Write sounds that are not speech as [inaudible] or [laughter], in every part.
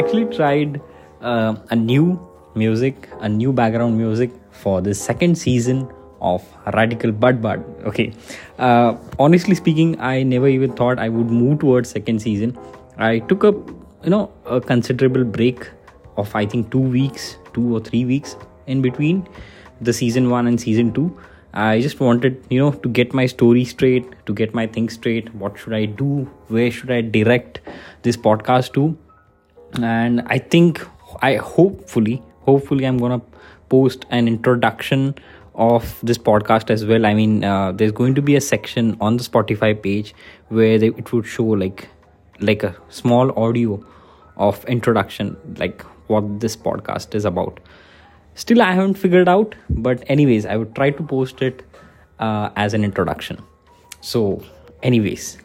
actually tried uh, a new music, a new background music for the second season of Radical Badbad. Okay, uh, honestly speaking, I never even thought I would move towards second season. I took a you know a considerable break of I think two weeks, two or three weeks in between the season one and season two I just wanted, you know, to get my story straight, to get my things straight. What should I do? Where should I direct this podcast to? And I think, I hopefully, hopefully, I'm gonna post an introduction of this podcast as well. I mean, uh, there's going to be a section on the Spotify page where they, it would show like, like a small audio of introduction, like what this podcast is about still i haven't figured out but anyways i would try to post it uh, as an introduction so anyways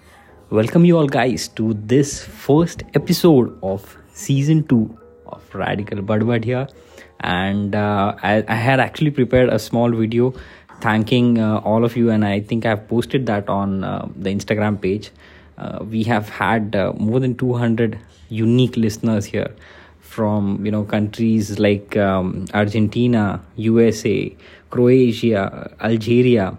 welcome you all guys to this first episode of season 2 of radical badbad here and uh, I, I, had actually prepared a small video thanking uh, all of you and i think i've posted that on uh, the instagram page uh, we have had uh, more than 200 unique listeners here from you know countries like um, Argentina, USA, Croatia, Algeria,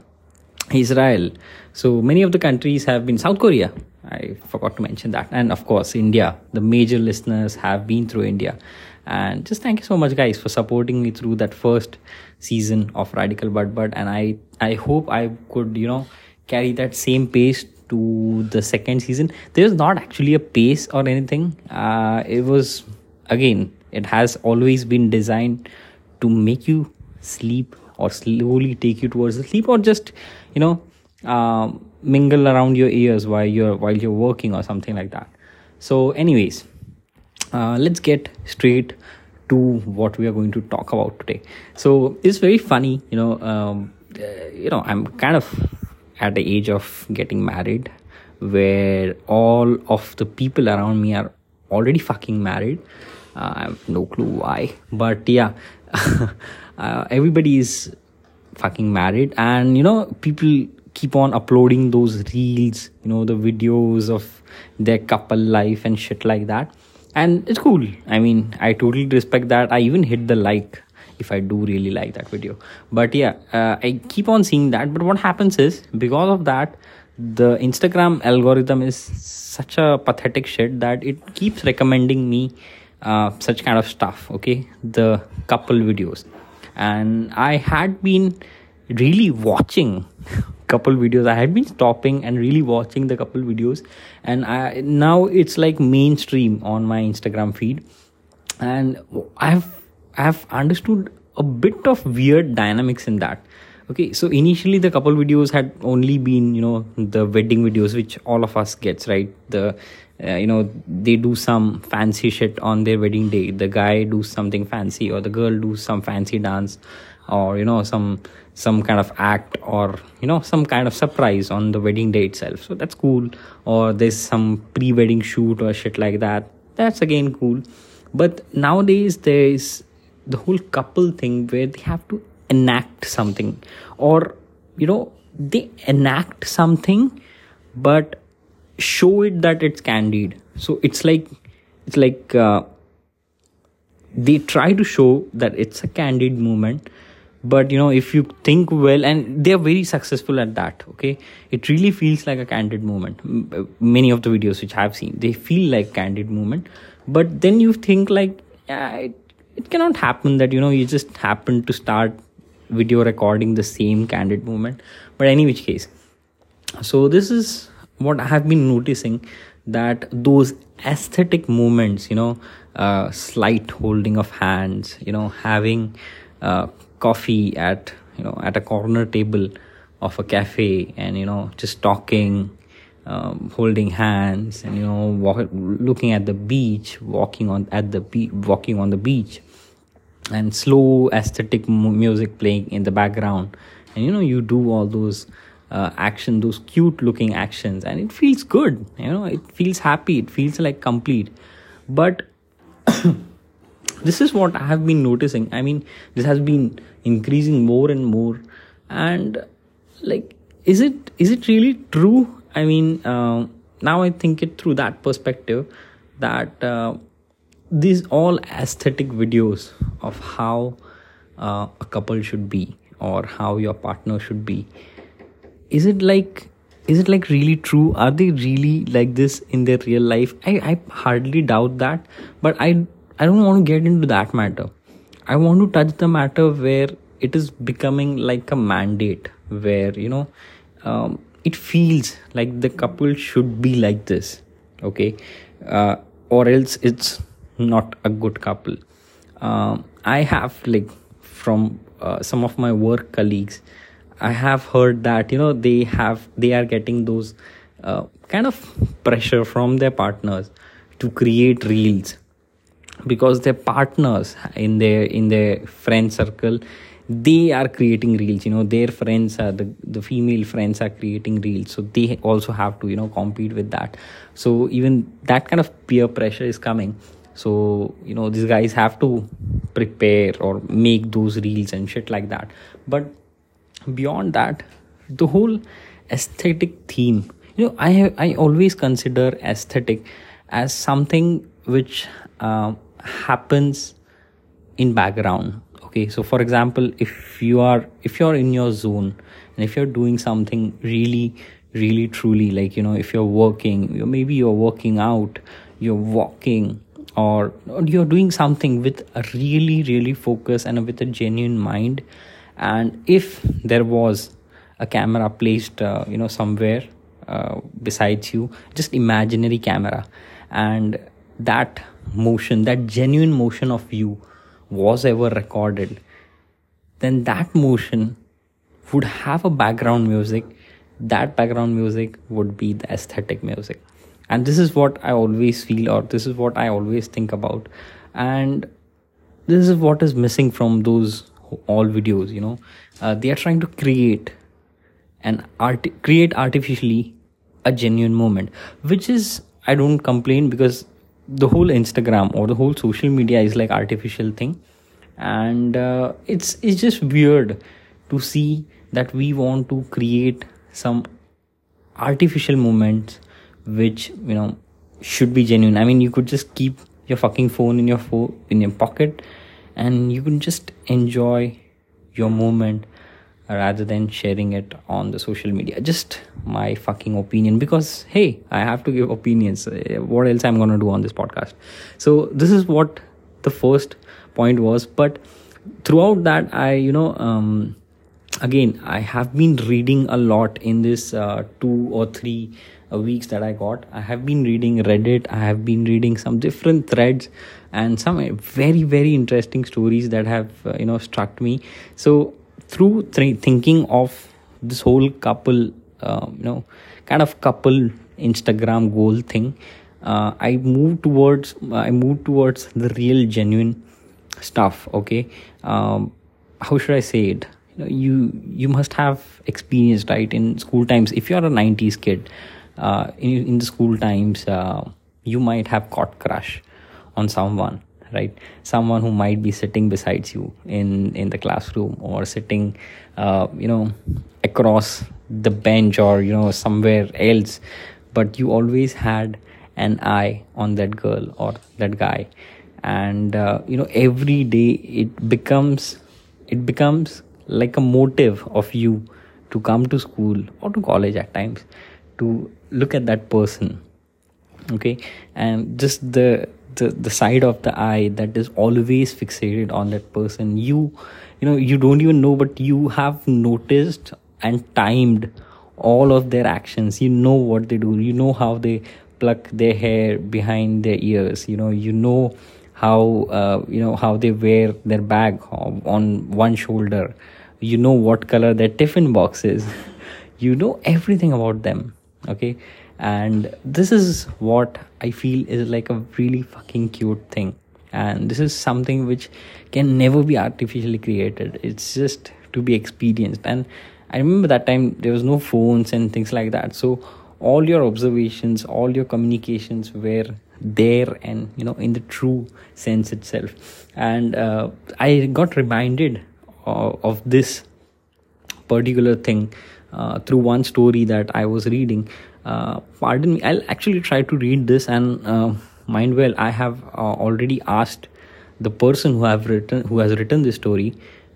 Israel. So many of the countries have been South Korea. I forgot to mention that, and of course India. The major listeners have been through India, and just thank you so much, guys, for supporting me through that first season of Radical Badbad. And I I hope I could you know carry that same pace to the second season. There's not actually a pace or anything. Uh, it was again it has always been designed to make you sleep or slowly take you towards the sleep or just you know uh, mingle around your ears while you're while you're working or something like that. So anyways uh, let's get straight to what we are going to talk about today. So it's very funny you know um, uh, you know i'm kind of at the age of getting married where all of the people around me are already fucking married. Uh, I have no clue why, but yeah, [laughs] uh, everybody is fucking married, and you know, people keep on uploading those reels, you know, the videos of their couple life and shit like that. And it's cool. I mean, I totally respect that. I even hit the like if I do really like that video. But yeah, uh, I keep on seeing that. But what happens is because of that, the Instagram algorithm is such a pathetic shit that it keeps recommending me uh, such kind of stuff okay the couple videos and i had been really watching [laughs] couple videos. I had been stopping and really watching the couple videos. And I, now it's like mainstream on my instagram feed. And i've i've understood a bit of weird dynamics in that. Okay so initially the couple videos had only been you know the wedding videos which all of us gets right? The uh, you know they do some fancy shit on their wedding day. The guy do something fancy or the girl do some fancy dance or you know some some kind of act or you know some kind of surprise on the wedding day itself. So that's cool. Or there's some pre-wedding shoot or shit like that. That's again cool. But nowadays there's the whole couple thing where they have to enact something. Or you know they enact something but show it that it's candid. So it's like it's like uh, they try to show that it's a candid moment but you know if you think well and they're very successful at that okay? It really feels like a candid moment. Uh, many of the videos which i've seen they feel like candid moment. But then you think like yeah, it, it cannot happen that you know you just happen to start video recording the same candid moment. But any which case so this is what i have been noticing that those aesthetic moments you know uh, slight holding of hands you know having uh, coffee at you know at a corner table of a cafe and you know just talking um, holding hands and you know walk, looking at the beach walking on at the be- walking on the beach and slow aesthetic music playing in the background. And you know you do all those uh, action those cute looking actions and it feels good. You know it feels happy. It feels like complete. But this is what i have been noticing. I mean this has been increasing more and more. And like is it is it really true? I mean uh, now i think it through that perspective that uh, these all aesthetic videos of how uh, a couple should be or how your partner should be is it like is it like really true? Are they really like this in their real life? I i hardly doubt that. But i i don't want to get into that matter. I want to touch the matter where it is becoming like a mandate where you know um, it feels like the couple should be like this okay? Uh, or else it's not a good couple. Um, i have like from uh, some of my work colleagues i have heard that you know they have they are getting those uh, kind of pressure from their partners to create reels because their partners in their in their friend circle they are creating reels. You know their friends are the, the female friends are creating reels. So they also have to you know compete with that. So even that kind of peer pressure is coming. So you know these guys have to prepare or make those reels and shit like that. But beyond that the whole aesthetic theme. You know i have, i always consider aesthetic as something which uh, happens in background okay? So for example if you are if you're in your zone and if you're doing something really really truly like you know if you're working maybe you're working out you're walking or, or you're doing something with a really really focus and with a genuine mind and if there was a camera placed uh, you know somewhere uh, besides you just imaginary camera and that motion that genuine motion of you was ever recorded then that motion would have a background music. That background music would be the aesthetic music. And this is what i always feel or this is what i always think about. And this is what is missing from those all videos you know. Uh, they are trying to create and art create artificially a genuine moment which is i don't complain because the whole instagram or the whole social media is like artificial thing. And uh, it's it's just weird to see that we want to create some artificial moments which you know should be genuine. I mean you could just keep your fucking phone in your phone in your pocket and you can just enjoy your moment rather than sharing it on the social media. Just my fucking opinion because hey i have to give opinions. Uh, what else i'm going to do on this podcast? So this is what the first point was but throughout that i you know um, again i have been reading a lot in this uh, two or three uh, weeks that i got. I have been reading reddit. I have been reading some different threads and some very very interesting stories that have uh, you know struck me. So through th- thinking of this whole couple uh, you know kind of couple instagram goal thing uh, i moved towards i moved towards the real genuine stuff okay? Um, how should i say it? You, know, you you must have experienced right in school times. If you're a 90s kid uh, in, in the school times uh, you might have caught crush on someone right? Someone who might be sitting beside you in in the classroom or sitting uh, you know across the bench or you know somewhere else. But you always had an eye on that girl or that guy. And uh, you know every day it becomes it becomes like a motive of you to come to school or to college at times to look at that person. Okay? And just the the, the side of the eye that is always fixated on that person. You you know you don't even know but you have noticed and timed all of their actions. You know what they do. You know how they pluck their hair behind their ears. You know you know how uh, you know how they wear their bag on one shoulder. You know what color their tiffin box is. [laughs] You know everything about them. Okay? And this is what i feel is like a really fucking cute thing. And this is something which can never be artificially created. It's just to be experienced. And i remember that time there was no phones and things like that. So all your observations all your communications were there and you know in the true sense itself. And uh, i got reminded of, of this particular thing uh, through one story that i was reading uh, pardon me i'll actually try to read this and uh, mind well i have uh, already asked the person who have written who has written this story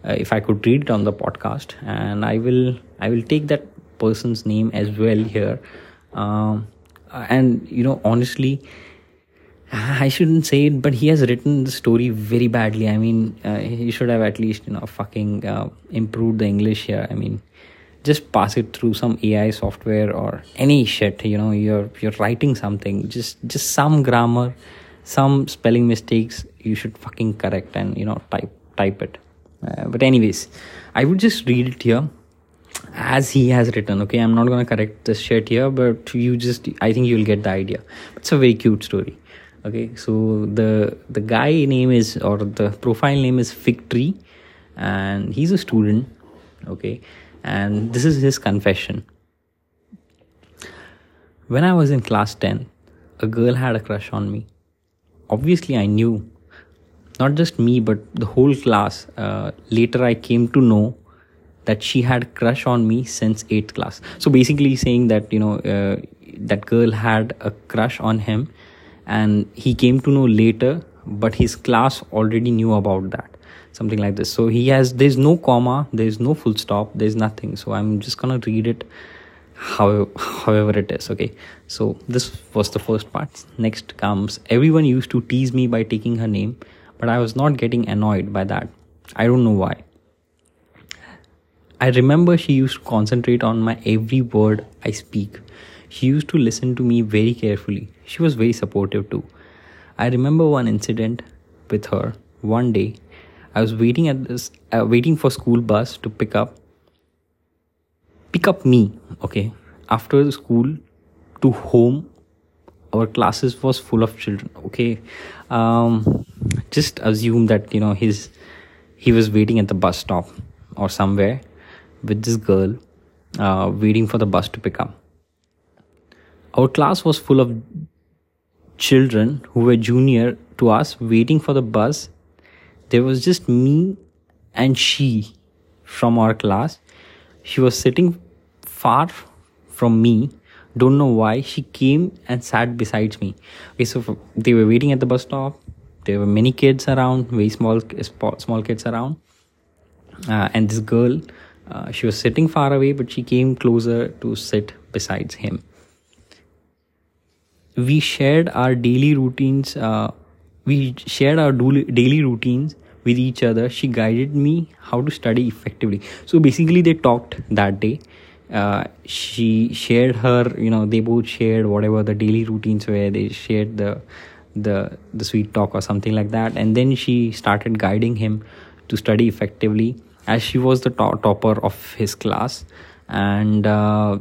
uh, if i could read it on the podcast and i will i will take that person's name as well here um, and you know honestly I shouldn't say it, but he has written the story very badly. I mean, uh, he should have at least, you know, fucking uh, improved the English here. I mean, just pass it through some AI software or any shit. You know, you're you're writing something, just just some grammar, some spelling mistakes. You should fucking correct and you know type type it. Uh, but anyways, I would just read it here as he has written okay i'm not going to correct this shit here but you just i think you'll get the idea it's a very cute story okay so the the guy name is or the profile name is fig tree and he's a student okay and this is his confession. When i was in class 10 a girl had a crush on me. Obviously i knew. Not just me but the whole class. Uh, later i came to know that she had crush on me since 8th class. So basically saying that you know uh, that girl had a crush on him. And he came to know later but his class already knew about that something like this. So he has there's no comma there's no full stop there's nothing. So i'm just gonna read it how, however it is okay? So this was the first part. Next comes everyone used to tease me by taking her name but i was not getting annoyed by that. I don't know why. I remember she used to concentrate on my every word i speak. She used to listen to me very carefully. She was very supportive too. I remember one incident with her. One day, I was waiting at this, uh, waiting for school bus to pick up, pick up me. Okay, after the school to home, our classes was full of children. Okay, um, just assume that you know his he was waiting at the bus stop or somewhere with this girl, uh, waiting for the bus to pick up. Our class was full of children who were junior to us waiting for the bus. There was just me and she from our class. She was sitting far from me. Don't know why. She came and sat beside me. Okay, so they were waiting at the bus stop. There were many kids around, very small small kids around. Uh, and this girl, uh, she was sitting far away, but she came closer to sit beside him we shared our daily routines uh, we shared our daily routines with each other. She guided me how to study effectively. So basically they talked that day. Uh, she shared her you know they both shared whatever the daily routines were. They shared the the the sweet talk or something like that. And then she started guiding him to study effectively as she was the to- topper of his class. And uh,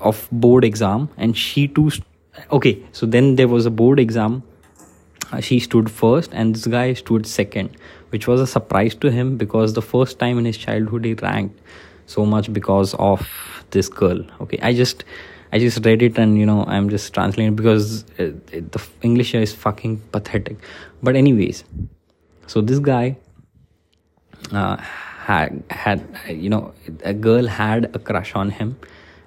of board exam. And she too okay so then there was a board exam [laughs] she stood first and this guy stood second which was a surprise to him because the first time in his childhood he ranked so much because of this girl. Okay i just i just read it and you know i'm just translating because the english is fucking pathetic. But anyways so this guy uh, had had you know a girl had a crush on him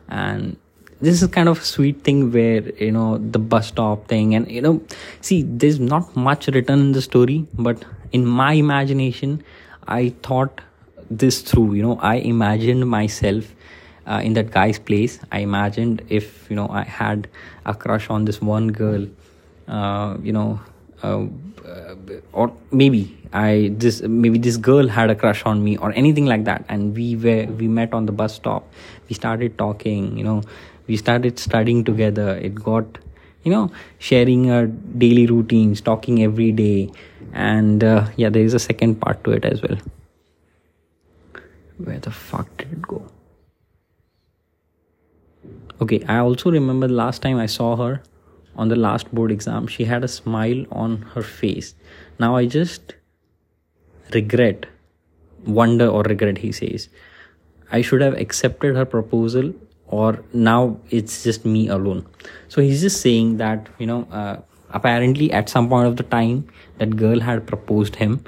and this is kind of a sweet thing where you know the bus stop thing and you know see there's not much written in the story but in my imagination i thought this through you know. I imagined myself uh, in that guy's place. I imagined if you know i had a crush on this one girl uh, you know uh, or maybe i this maybe this girl had a crush on me or anything like that. And we were we met on the bus stop. We started talking you know we started studying together. It got you know sharing our daily routines talking every day. And uh, yeah there is a second part to it as well. Where the fuck did it go? Okay i also remember the last time i saw her on the last board exam she had a smile on her face. Now i just regret wonder or regret he says. I should have accepted her proposal or now it's just me alone. So he's just saying that you know uh, apparently at some point of the time that girl had proposed him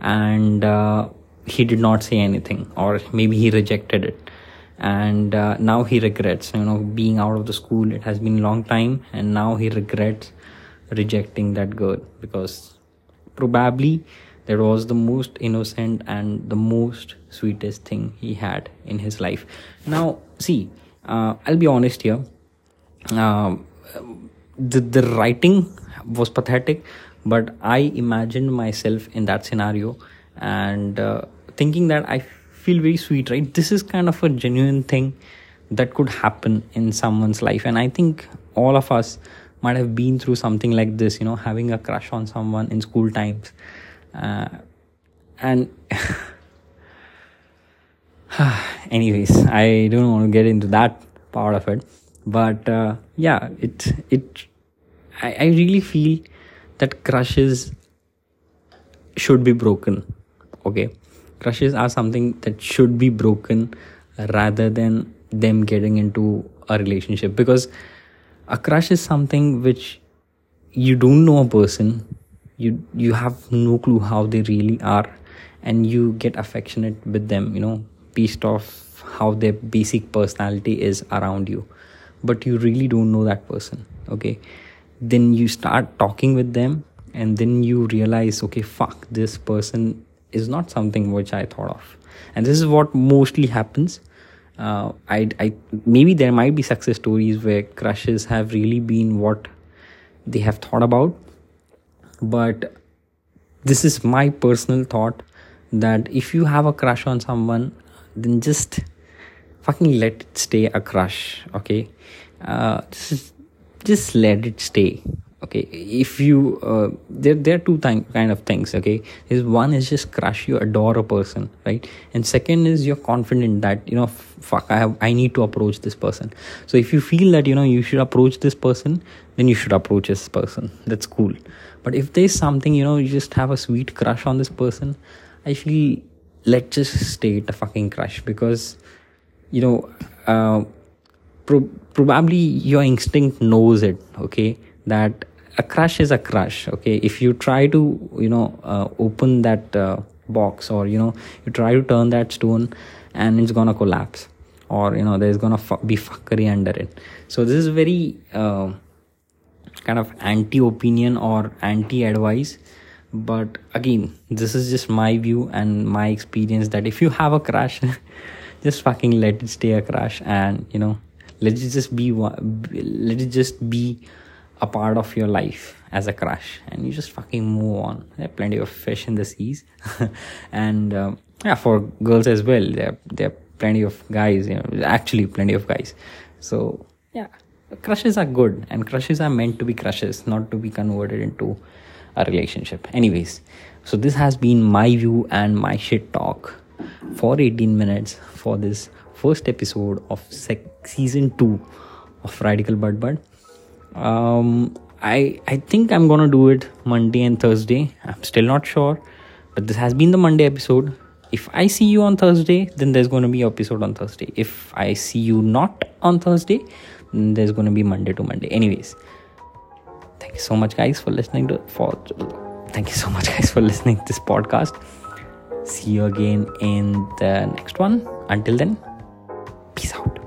and uh, he did not say anything or maybe he rejected it. And uh, now he regrets you know being out of the school it has been a long time and now he regrets rejecting that girl because probably that was the most innocent and the most sweetest thing he had in his life. Now see uh, i'll be honest here. Um, the, the writing was pathetic but i imagined myself in that scenario and uh, thinking that i feel very sweet right? This is kind of a genuine thing that could happen in someone's life. And i think all of us might have been through something like this you know having a crush on someone in school times. Uh, and [laughs] [sighs] anyways i don't want to get into that part of it but uh, yeah it it I, I really feel that crushes should be broken okay? Crushes are something that should be broken rather than them getting into a relationship because a crush is something which you don't know a person you you have no clue how they really are and you get affectionate with them you know based off how their basic personality is around you. But you really don't know that person okay? Then you start talking with them and then you realize okay fuck this person is not something which i thought of. And this is what mostly happens. Uh, I, I maybe there might be success stories where crushes have really been what they have thought about. But this is my personal thought that if you have a crush on someone then just fucking let it stay a crush okay? Uh, just just let it stay okay? If you uh, there there are two th- kind of things okay? Is one is just crush you adore a person right? And second is you're confident that you know f- fuck i have i need to approach this person. So if you feel that you know you should approach this person then you should approach this person. That's cool. But if there's something you know you just have a sweet crush on this person i feel let's just state at a fucking crush because you know uh, pro- probably your instinct knows it okay? That a crush is a crush okay? If you try to you know uh, open that uh, box or you know you try to turn that stone and it's gonna collapse or you know there's gonna be fuckery under it. So this is very uh, kind of anti opinion or anti advice but again this is just my view and my experience that if you have a crush [laughs] just fucking let it stay a crush and you know let it just be let it just be a part of your life as a crush and you just fucking move on. There are plenty of fish in the seas. [laughs] And um, yeah for girls as well there, there are plenty of guys you know actually plenty of guys. So yeah. crushes are good and crushes are meant to be crushes not to be converted into a relationship anyways so this has been my view and my shit talk for 18 minutes for this first episode of sec- season 2 of radical badbad um, I I think I'm gonna do it Monday and Thursday. I'm still not sure, but this has been the Monday episode. If I see you on Thursday, then there's gonna be episode on Thursday. If I see you not on Thursday, then there's gonna be Monday to Monday. Anyways, thank you so much, guys, for listening to for. Thank you so much, guys, for listening to this podcast. See you again in the next one. Until then, peace out.